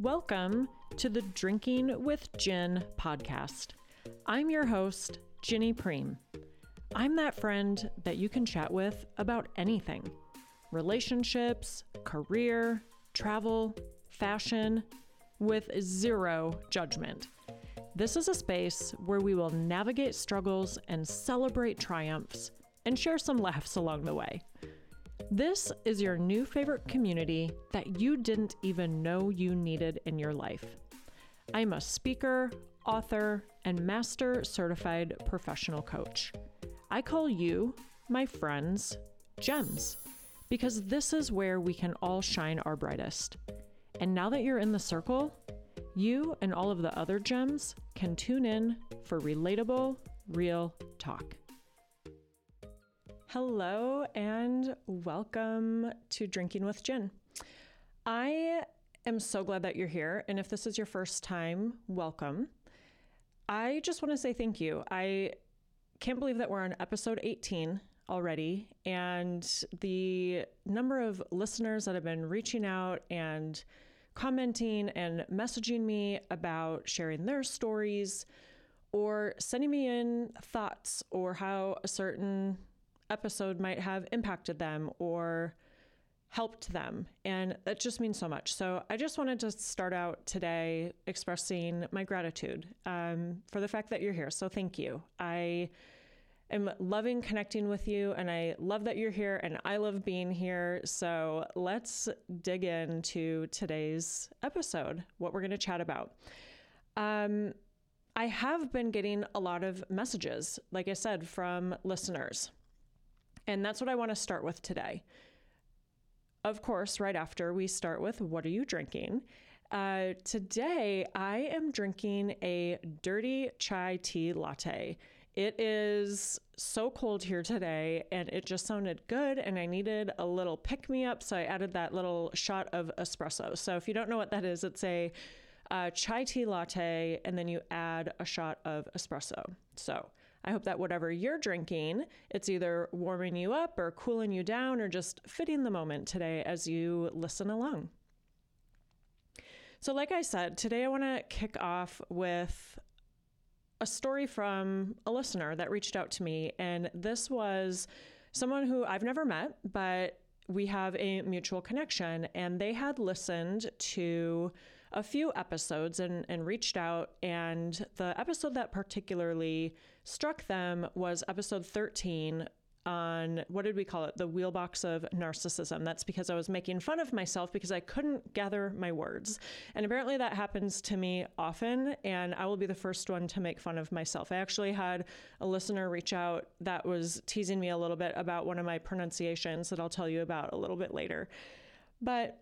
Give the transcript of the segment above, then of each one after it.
Welcome to the Drinking with Gin podcast. I'm your host, Ginny Priem. I'm that friend that you can chat with about anything relationships, career, travel, fashion, with zero judgment. This is a space where we will navigate struggles and celebrate triumphs and share some laughs along the way. This is your new favorite community that you didn't even know you needed in your life. I'm a speaker, author, and master certified professional coach. I call you, my friends, gems, because this is where we can all shine our brightest. And now that you're in the circle, you and all of the other gems can tune in for relatable, real talk. Hello and welcome to Drinking with Gin. I am so glad that you're here. And if this is your first time, welcome. I just want to say thank you. I can't believe that we're on episode 18 already. And the number of listeners that have been reaching out and commenting and messaging me about sharing their stories or sending me in thoughts or how a certain episode might have impacted them or helped them. And that just means so much. So I just wanted to start out today expressing my gratitude um, for the fact that you're here. So thank you. I am loving connecting with you and I love that you're here and I love being here. So let's dig into today's episode, what we're going to chat about. Um, I have been getting a lot of messages, like I said, from listeners. And that's what I want to start with today. Of course, right after we start with what are you drinking? Uh, today, I am drinking a dirty chai tea latte. It is so cold here today, and it just sounded good. And I needed a little pick me up, so I added that little shot of espresso. So, if you don't know what that is, it's a uh, chai tea latte, and then you add a shot of espresso. So, I hope that whatever you're drinking, it's either warming you up or cooling you down or just fitting the moment today as you listen along. So, like I said, today I want to kick off with a story from a listener that reached out to me. And this was someone who I've never met, but we have a mutual connection. And they had listened to a few episodes and, and reached out. And the episode that particularly struck them was episode 13 on what did we call it? The wheelbox of narcissism. That's because I was making fun of myself because I couldn't gather my words. And apparently that happens to me often, and I will be the first one to make fun of myself. I actually had a listener reach out that was teasing me a little bit about one of my pronunciations that I'll tell you about a little bit later. But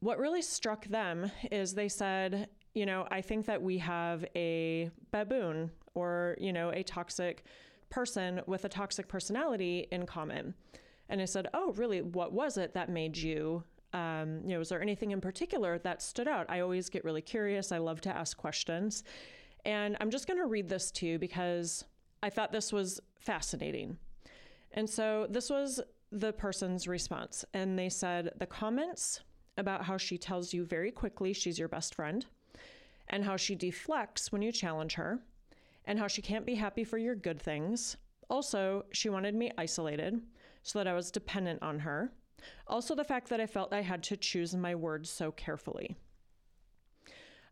what really struck them is they said, you know, I think that we have a baboon or, you know, a toxic person with a toxic personality in common. And I said, Oh, really? What was it that made you? Um, you know, was there anything in particular that stood out? I always get really curious. I love to ask questions. And I'm just going to read this to you because I thought this was fascinating. And so this was the person's response. And they said, The comments about how she tells you very quickly she's your best friend, and how she deflects when you challenge her, and how she can't be happy for your good things. Also, she wanted me isolated so that I was dependent on her. Also, the fact that I felt I had to choose my words so carefully.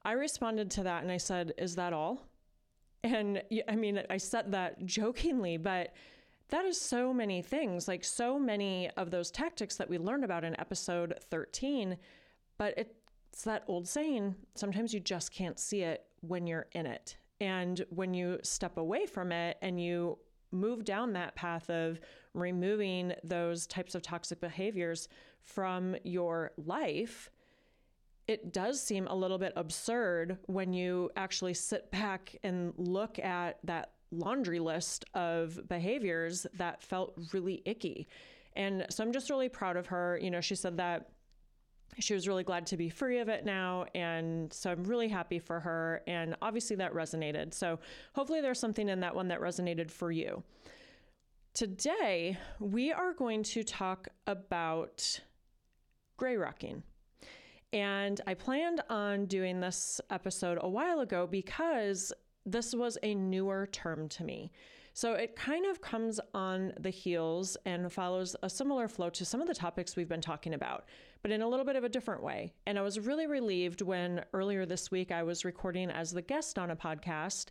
I responded to that and I said, Is that all? And I mean, I said that jokingly, but that is so many things, like so many of those tactics that we learned about in episode 13. But it's that old saying sometimes you just can't see it when you're in it. And when you step away from it and you move down that path of removing those types of toxic behaviors from your life, it does seem a little bit absurd when you actually sit back and look at that laundry list of behaviors that felt really icky. And so I'm just really proud of her. You know, she said that she was really glad to be free of it now. And so I'm really happy for her. And obviously that resonated. So hopefully there's something in that one that resonated for you. Today, we are going to talk about gray rocking. And I planned on doing this episode a while ago because this was a newer term to me. So it kind of comes on the heels and follows a similar flow to some of the topics we've been talking about, but in a little bit of a different way. And I was really relieved when earlier this week I was recording as the guest on a podcast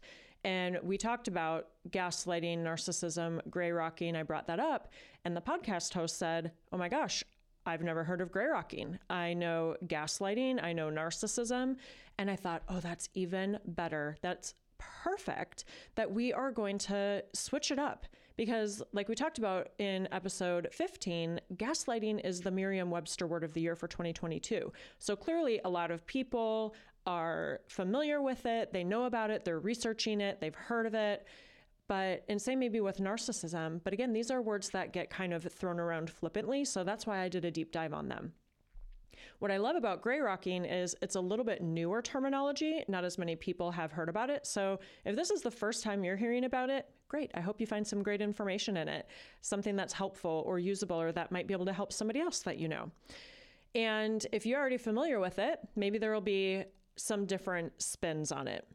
and we talked about gaslighting, narcissism, gray rocking. I brought that up. And the podcast host said, Oh my gosh, I've never heard of gray rocking. I know gaslighting, I know narcissism. And I thought, oh, that's even better. That's perfect that we are going to switch it up because, like we talked about in episode 15, gaslighting is the Merriam Webster word of the year for 2022. So clearly, a lot of people are familiar with it, they know about it, they're researching it, they've heard of it. But, and same maybe with narcissism. But again, these are words that get kind of thrown around flippantly. So that's why I did a deep dive on them. What I love about gray rocking is it's a little bit newer terminology. Not as many people have heard about it. So if this is the first time you're hearing about it, great. I hope you find some great information in it, something that's helpful or usable or that might be able to help somebody else that you know. And if you're already familiar with it, maybe there will be some different spins on it.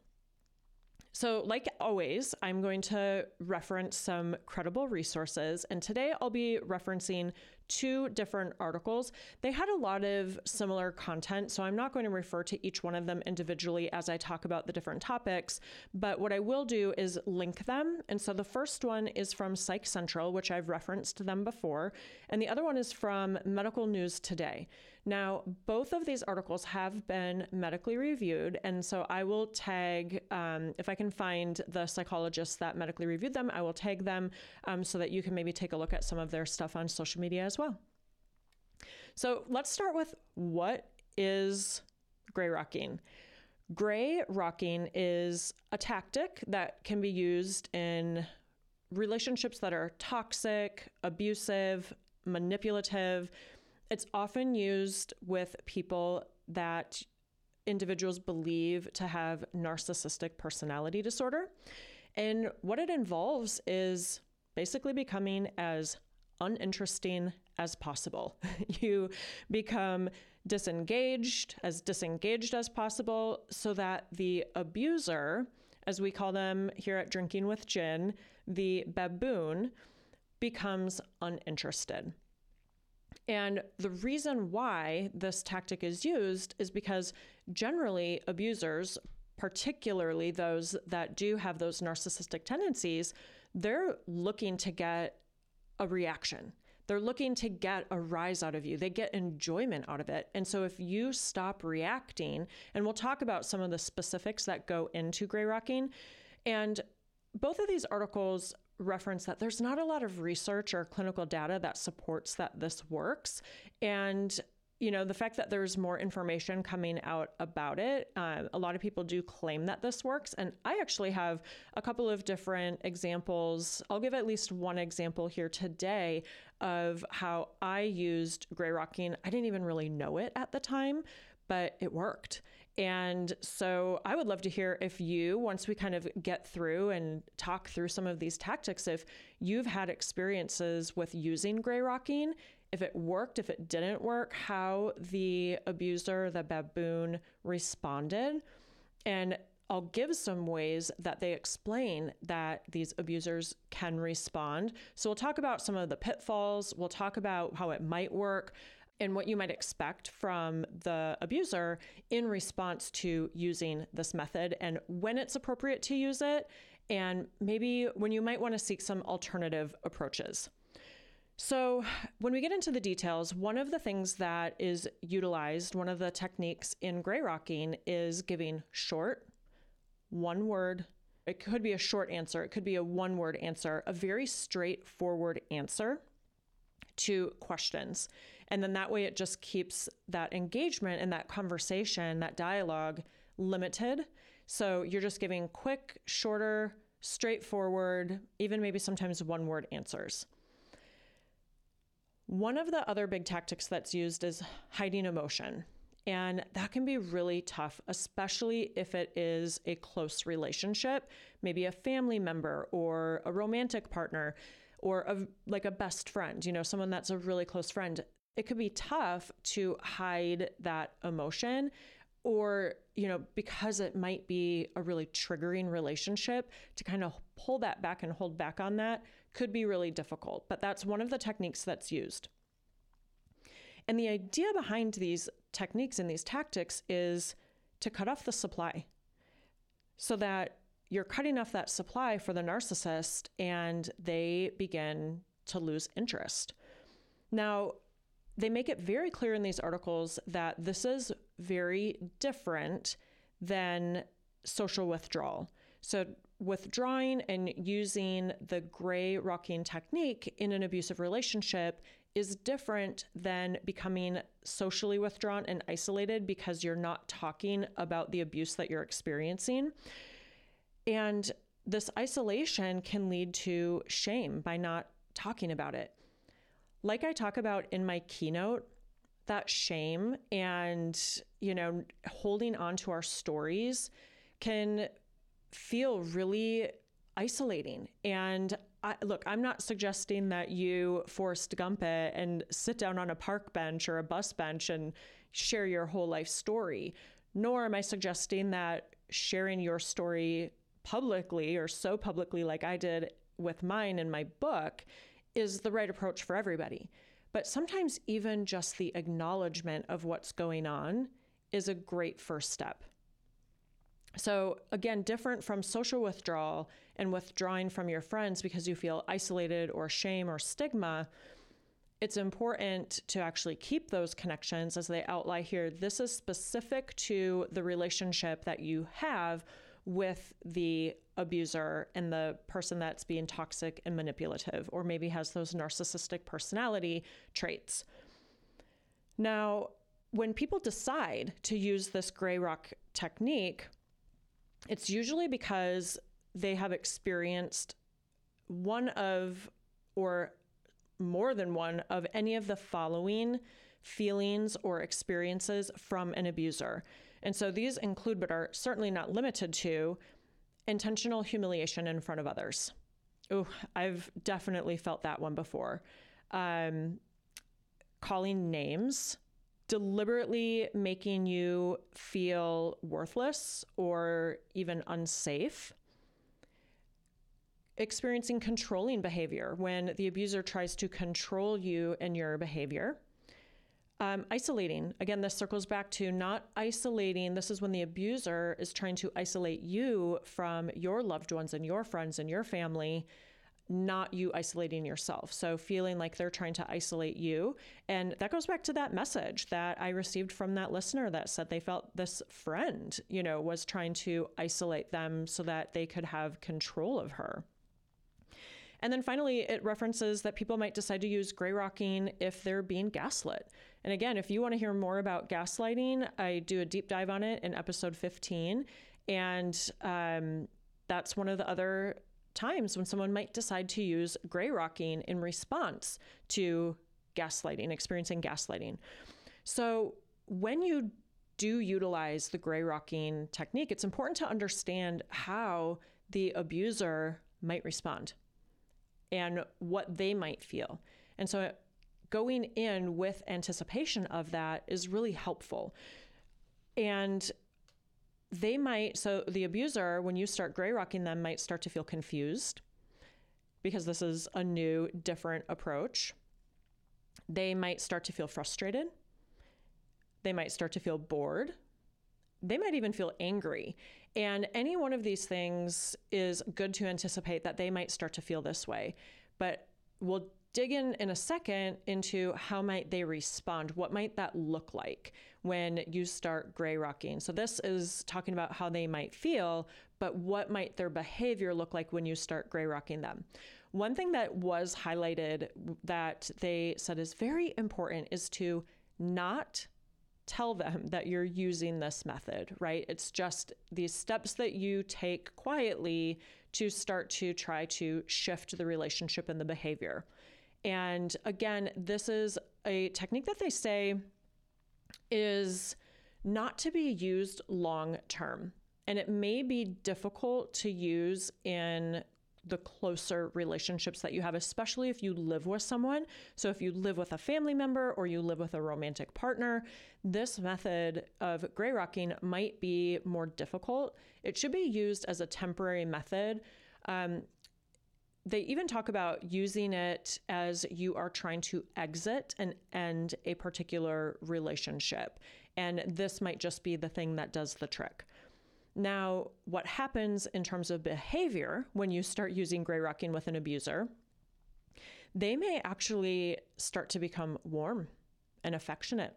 So, like always, I'm going to reference some credible resources, and today I'll be referencing two different articles. They had a lot of similar content, so I'm not going to refer to each one of them individually as I talk about the different topics, but what I will do is link them. And so the first one is from Psych Central, which I've referenced them before, and the other one is from Medical News Today. Now, both of these articles have been medically reviewed, and so I will tag, um, if I can find the psychologists that medically reviewed them, I will tag them um, so that you can maybe take a look at some of their stuff on social media as well. So let's start with what is gray rocking? Gray rocking is a tactic that can be used in relationships that are toxic, abusive, manipulative it's often used with people that individuals believe to have narcissistic personality disorder. And what it involves is basically becoming as uninteresting as possible. you become disengaged, as disengaged as possible, so that the abuser, as we call them here at Drinking with Gin, the baboon, becomes uninterested. And the reason why this tactic is used is because generally abusers, particularly those that do have those narcissistic tendencies, they're looking to get a reaction. They're looking to get a rise out of you. They get enjoyment out of it. And so if you stop reacting, and we'll talk about some of the specifics that go into gray rocking, and both of these articles reference that there's not a lot of research or clinical data that supports that this works. And you know, the fact that there's more information coming out about it, uh, a lot of people do claim that this works. And I actually have a couple of different examples. I'll give at least one example here today of how I used gray rocking. I didn't even really know it at the time, but it worked. And so I would love to hear if you, once we kind of get through and talk through some of these tactics, if you've had experiences with using gray rocking, if it worked, if it didn't work, how the abuser, the baboon, responded. And I'll give some ways that they explain that these abusers can respond. So we'll talk about some of the pitfalls, we'll talk about how it might work and what you might expect from the abuser in response to using this method and when it's appropriate to use it, and maybe when you might want to seek some alternative approaches. So, when we get into the details, one of the things that is utilized, one of the techniques in gray rocking is giving short, one word. It could be a short answer, it could be a one word answer, a very straightforward answer to questions. And then that way it just keeps that engagement and that conversation, that dialogue limited. So you're just giving quick, shorter, straightforward, even maybe sometimes one word answers. One of the other big tactics that's used is hiding emotion. And that can be really tough, especially if it is a close relationship, maybe a family member or a romantic partner or a, like a best friend, you know, someone that's a really close friend it could be tough to hide that emotion or you know because it might be a really triggering relationship to kind of pull that back and hold back on that could be really difficult but that's one of the techniques that's used. And the idea behind these techniques and these tactics is to cut off the supply so that you're cutting off that supply for the narcissist and they begin to lose interest. Now they make it very clear in these articles that this is very different than social withdrawal. So, withdrawing and using the gray rocking technique in an abusive relationship is different than becoming socially withdrawn and isolated because you're not talking about the abuse that you're experiencing. And this isolation can lead to shame by not talking about it like I talk about in my keynote, that shame and, you know, holding on to our stories can feel really isolating. And I, look, I'm not suggesting that you Forrest Gump it and sit down on a park bench or a bus bench and share your whole life story. Nor am I suggesting that sharing your story publicly or so publicly, like I did with mine in my book, is the right approach for everybody. But sometimes, even just the acknowledgement of what's going on is a great first step. So, again, different from social withdrawal and withdrawing from your friends because you feel isolated or shame or stigma, it's important to actually keep those connections as they outline here. This is specific to the relationship that you have with the abuser and the person that's being toxic and manipulative, or maybe has those narcissistic personality traits. Now, when people decide to use this gray rock technique, it's usually because they have experienced one of, or more than one of any of the following feelings or experiences from an abuser. And so these include, but are certainly not limited to, intentional humiliation in front of others. Oh, I've definitely felt that one before. Um, calling names, deliberately making you feel worthless or even unsafe. Experiencing controlling behavior when the abuser tries to control you and your behavior. Um, isolating. Again, this circles back to not isolating. This is when the abuser is trying to isolate you from your loved ones and your friends and your family, not you isolating yourself. So, feeling like they're trying to isolate you. And that goes back to that message that I received from that listener that said they felt this friend, you know, was trying to isolate them so that they could have control of her. And then finally, it references that people might decide to use gray rocking if they're being gaslit. And again, if you want to hear more about gaslighting, I do a deep dive on it in episode 15. And um, that's one of the other times when someone might decide to use gray rocking in response to gaslighting, experiencing gaslighting. So when you do utilize the gray rocking technique, it's important to understand how the abuser might respond and what they might feel. And so going in with anticipation of that is really helpful. And they might, so the abuser, when you start gray rocking them, might start to feel confused because this is a new, different approach. They might start to feel frustrated. They might start to feel bored. They might even feel angry. And any one of these things is good to anticipate that they might start to feel this way. But we'll dig in in a second into how might they respond what might that look like when you start gray rocking so this is talking about how they might feel but what might their behavior look like when you start gray rocking them one thing that was highlighted that they said is very important is to not tell them that you're using this method, right? It's just these steps that you take quietly to start to try to shift the relationship and the behavior. And again, this is a technique that they say is not to be used long term. And it may be difficult to use in the closer relationships that you have, especially if you live with someone. So, if you live with a family member or you live with a romantic partner, this method of gray rocking might be more difficult. It should be used as a temporary method. Um, they even talk about using it as you are trying to exit and end a particular relationship. And this might just be the thing that does the trick. Now, what happens in terms of behavior when you start using gray rocking with an abuser, they may actually start to become warm and affectionate.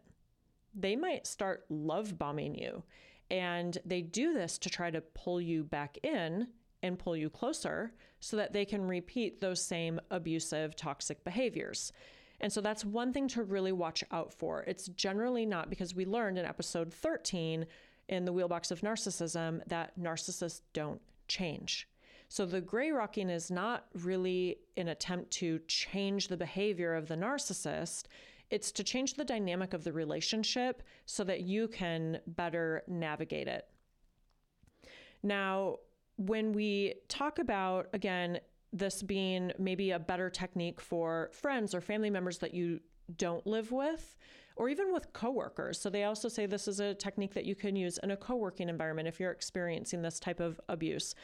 They might start love bombing you. And they do this to try to pull you back in and pull you closer so that they can repeat those same abusive, toxic behaviors. And so that's one thing to really watch out for. It's generally not because we learned in episode 13 in the wheelbox of narcissism that narcissists don't change. So the gray rocking is not really an attempt to change the behavior of the narcissist. It's to change the dynamic of the relationship so that you can better navigate it. Now, when we talk about, again, this being maybe a better technique for friends or family members that you don't live with, or even with coworkers. So they also say this is a technique that you can use in a co-working environment if you're experiencing this type of abuse.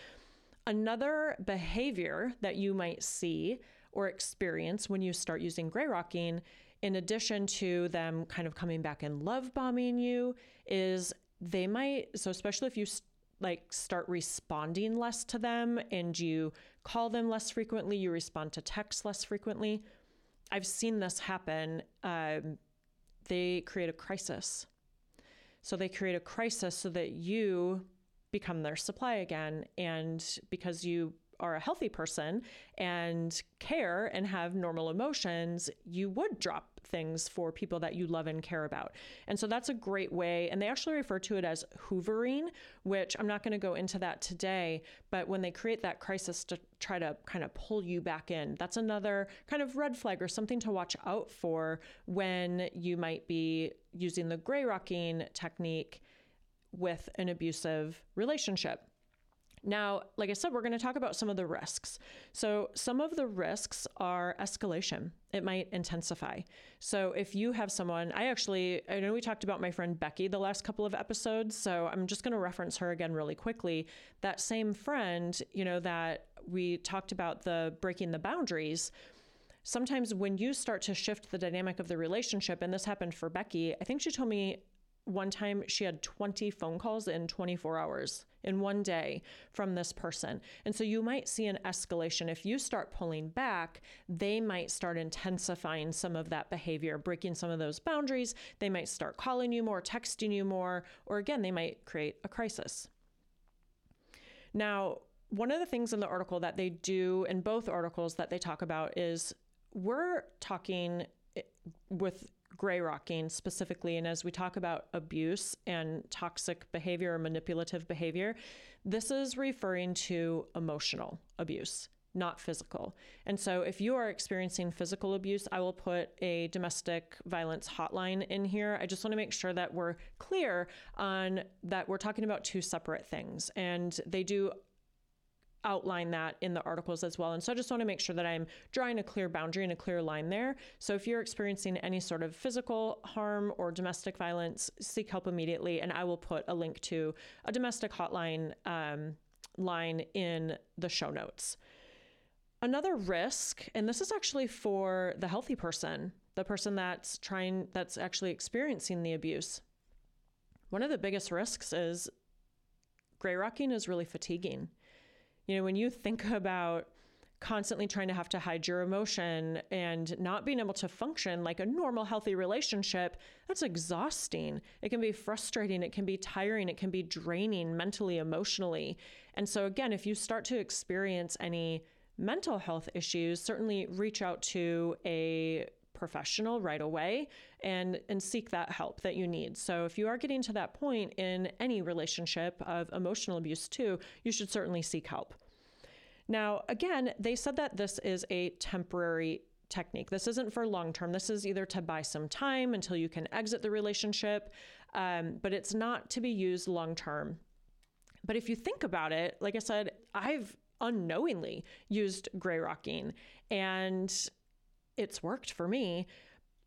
Another behavior that you might see or experience when you start using gray rocking, in addition to them kind of coming back and love bombing you, is they might, so especially if you like start responding less to them and you call them less frequently, you respond to texts less frequently. I've seen this happen. Um, they create a crisis. So they create a crisis so that you become their supply again. And because you are a healthy person and care and have normal emotions, you would drop things for people that you love and care about. And so that's a great way. And they actually refer to it as hoovering, which I'm not going to go into that today. But when they create that crisis to try to kind of pull you back in, that's another kind of red flag or something to watch out for when you might be using the gray rocking technique with an abusive relationship. Now, like I said, we're going to talk about some of the risks. So, some of the risks are escalation. It might intensify. So, if you have someone, I actually, I know we talked about my friend Becky the last couple of episodes. So, I'm just going to reference her again really quickly. That same friend, you know, that we talked about the breaking the boundaries. Sometimes when you start to shift the dynamic of the relationship, and this happened for Becky, I think she told me one time she had 20 phone calls in 24 hours in one day from this person. And so you might see an escalation. If you start pulling back, they might start intensifying some of that behavior, breaking some of those boundaries. They might start calling you more, texting you more, or again, they might create a crisis. Now, one of the things in the article that they do in both articles that they talk about is we're talking eh, with gray rocking specifically, and as we talk about abuse and toxic behavior or manipulative behavior, this is referring to emotional abuse not physical. And so if you are experiencing physical abuse, I will put a domestic violence hotline in here. I just want to make sure that we're clear on that we're talking about two separate things. And they do outline that in the articles as well. And so I just want to make sure that I'm drawing a clear boundary and a clear line there. So if you're experiencing any sort of physical harm or domestic violence, seek help immediately. And I will put a link to a domestic hotline um, line in the show notes. Another risk, and this is actually for the healthy person, the person that's trying, that's actually experiencing the abuse. One of the biggest risks is gray rocking is really fatiguing. You know, when you think about constantly trying to have to hide your emotion and not being able to function like a normal, healthy relationship, that's exhausting. It can be frustrating, it can be tiring, it can be draining mentally, emotionally. And so, again, if you start to experience any mental health issues, certainly reach out to a professional right away and and seek that help that you need. So if you are getting to that point in any relationship of emotional abuse too, you should certainly seek help. Now, again, they said that this is a temporary technique. This isn't for long term. This is either to buy some time until you can exit the relationship, um, but it's not to be used long term. But if you think about it, like I said, I've unknowingly used gray rocking and it's worked for me.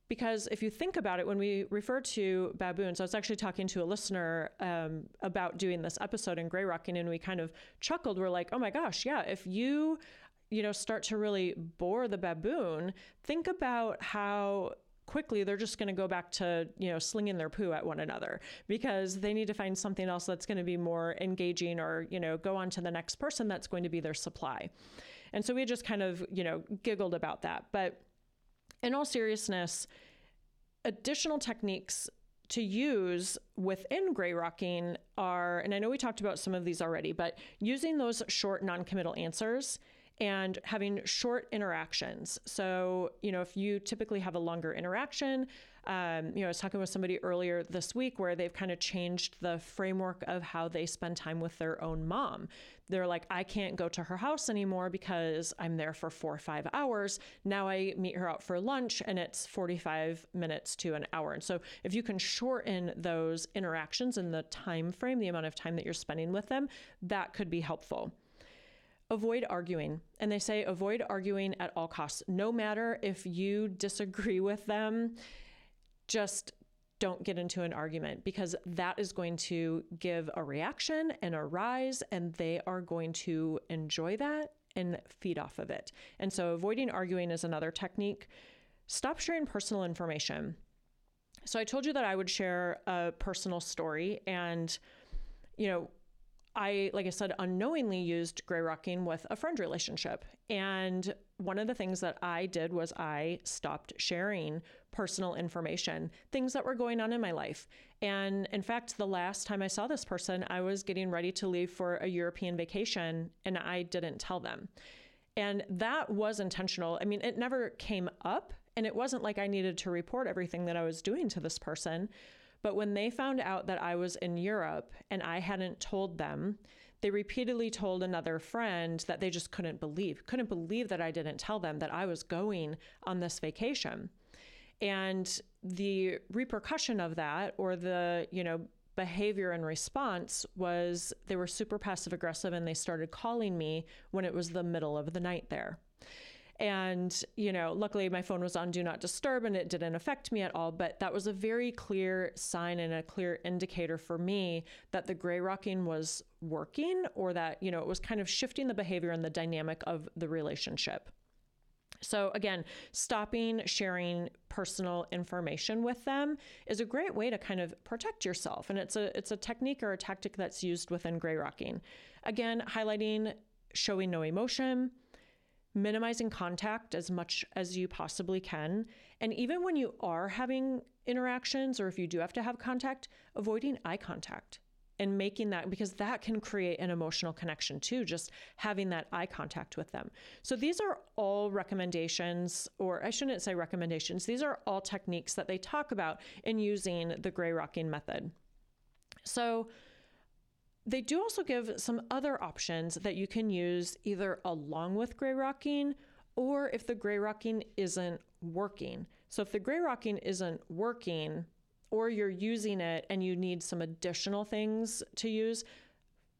Because if you think about it, when we refer to baboons, I was actually talking to a listener um, about doing this episode in gray rocking, and we kind of chuckled. We're like, oh my gosh, yeah, if you you know start to really bore the baboon, think about how quickly they're just going to go back to you know slinging their poo at one another because they need to find something else that's going to be more engaging or you know go on to the next person that's going to be their supply. And so we just kind of you know giggled about that. But in all seriousness, additional techniques to use within gray rocking are, and I know we talked about some of these already, but using those short non committal answers and having short interactions. So, you know, if you typically have a longer interaction, um, you know, I was talking with somebody earlier this week where they've kind of changed the framework of how they spend time with their own mom. They're like, I can't go to her house anymore because I'm there for four or five hours. Now I meet her out for lunch and it's 45 minutes to an hour. And so if you can shorten those interactions and the time frame, the amount of time that you're spending with them, that could be helpful avoid arguing. And they say avoid arguing at all costs. No matter if you disagree with them, just don't get into an argument because that is going to give a reaction and a rise, and they are going to enjoy that and feed off of it. And so, avoiding arguing is another technique. Stop sharing personal information. So, I told you that I would share a personal story, and you know, I, like I said, unknowingly used gray rocking with a friend relationship. And one of the things that I did was I stopped sharing personal information, things that were going on in my life. And in fact, the last time I saw this person, I was getting ready to leave for a European vacation and I didn't tell them. And that was intentional. I mean, it never came up, and it wasn't like I needed to report everything that I was doing to this person. But when they found out that I was in Europe and I hadn't told them, they repeatedly told another friend that they just couldn't believe, couldn't believe that I didn't tell them that I was going on this vacation. And the repercussion of that, or the, you know, behavior and response was they were super passive aggressive and they started calling me when it was the middle of the night there. And, you know, luckily my phone was on do not disturb and it didn't affect me at all. But that was a very clear sign and a clear indicator for me that the gray rocking was working or that, you know, it was kind of shifting the behavior and the dynamic of the relationship. So, again, stopping sharing personal information with them is a great way to kind of protect yourself. And it's a, it's a technique or a tactic that's used within gray rocking. Again, highlighting showing no emotion, minimizing contact as much as you possibly can. And even when you are having interactions or if you do have to have contact, avoiding eye contact and making that because that can create an emotional connection too, just having that eye contact with them. So these are all recommendations, or I shouldn't say recommendations, these are all techniques that they talk about in using the gray rocking method. So, they do also give some other options that you can use either along with gray rocking or if the gray rocking isn't working. So if the gray rocking isn't working or you're using it and you need some additional things to use,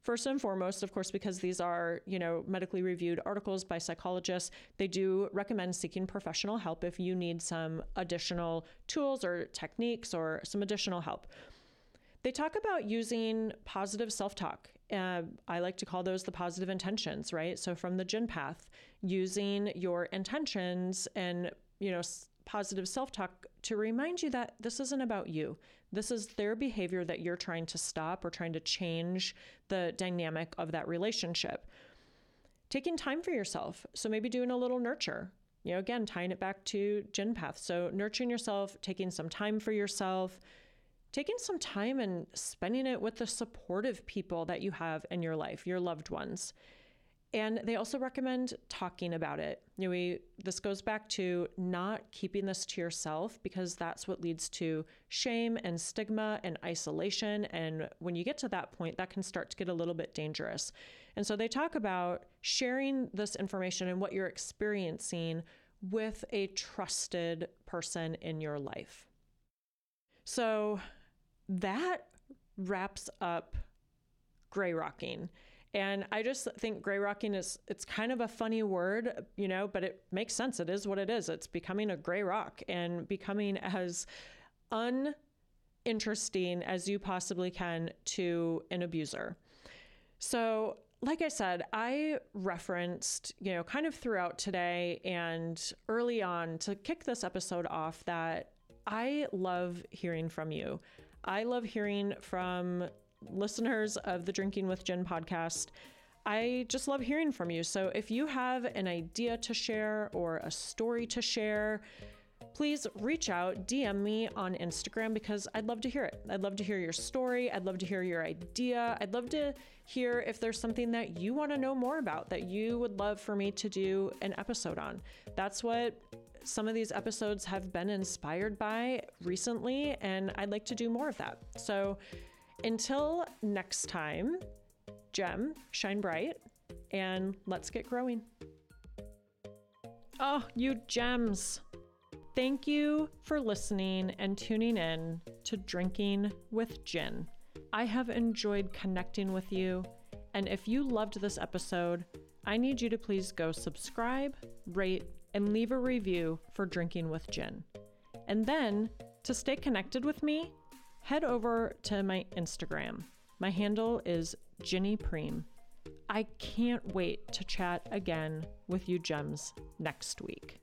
First and foremost, of course, because these are, you know, medically reviewed articles by psychologists, they do recommend seeking professional help if you need some additional tools or techniques or some additional help. They talk about using positive self talk. Uh, I like to call those the positive intentions, right? So from the Jinn path, using your intentions and, you know, positive self talk to remind you that this isn't about you. This is their behavior that you're trying to stop or trying to change the dynamic of that relationship. Taking time for yourself. So maybe doing a little nurture. You know, again, tying it back to Jinn path. So nurturing yourself, taking some time for yourself, taking some time and spending it with the supportive people that you have in your life, your loved ones. And they also recommend talking about it. You know, we, this goes back to not keeping this to yourself because that's what leads to shame and stigma and isolation. And when you get to that point, that can start to get a little bit dangerous. And so they talk about sharing this information and what you're experiencing with a trusted person in your life. So that wraps up gray rocking. And I just think gray rocking is it's kind of a funny word, you know, but it makes sense. It is what it is. It's becoming a gray rock and becoming as uninteresting as you possibly can to an abuser. So, like I said, I referenced, you know, kind of throughout today and early on to kick this episode off that I love hearing from you. I love hearing from listeners of the Drinking with Gin podcast. I just love hearing from you. So if you have an idea to share or a story to share, please reach out, DM me on Instagram because I'd love to hear it. I'd love to hear your story. I'd love to hear your idea. I'd love to hear if there's something that you want to know more about that you would love for me to do an episode on. That's what some of these episodes have been inspired by recently, and I'd like to do more of that. So until next time, Gem, shine bright, and let's get growing. Oh, you gems! Thank you for listening and tuning in to Drinking with Gin. I have enjoyed connecting with you, and if you loved this episode, I need you to please go subscribe, rate, and leave a review for Drinking with Gin. And then, to stay connected with me, head over to my Instagram. My handle is Ginny Priem. I can't wait to chat again with you gems next week.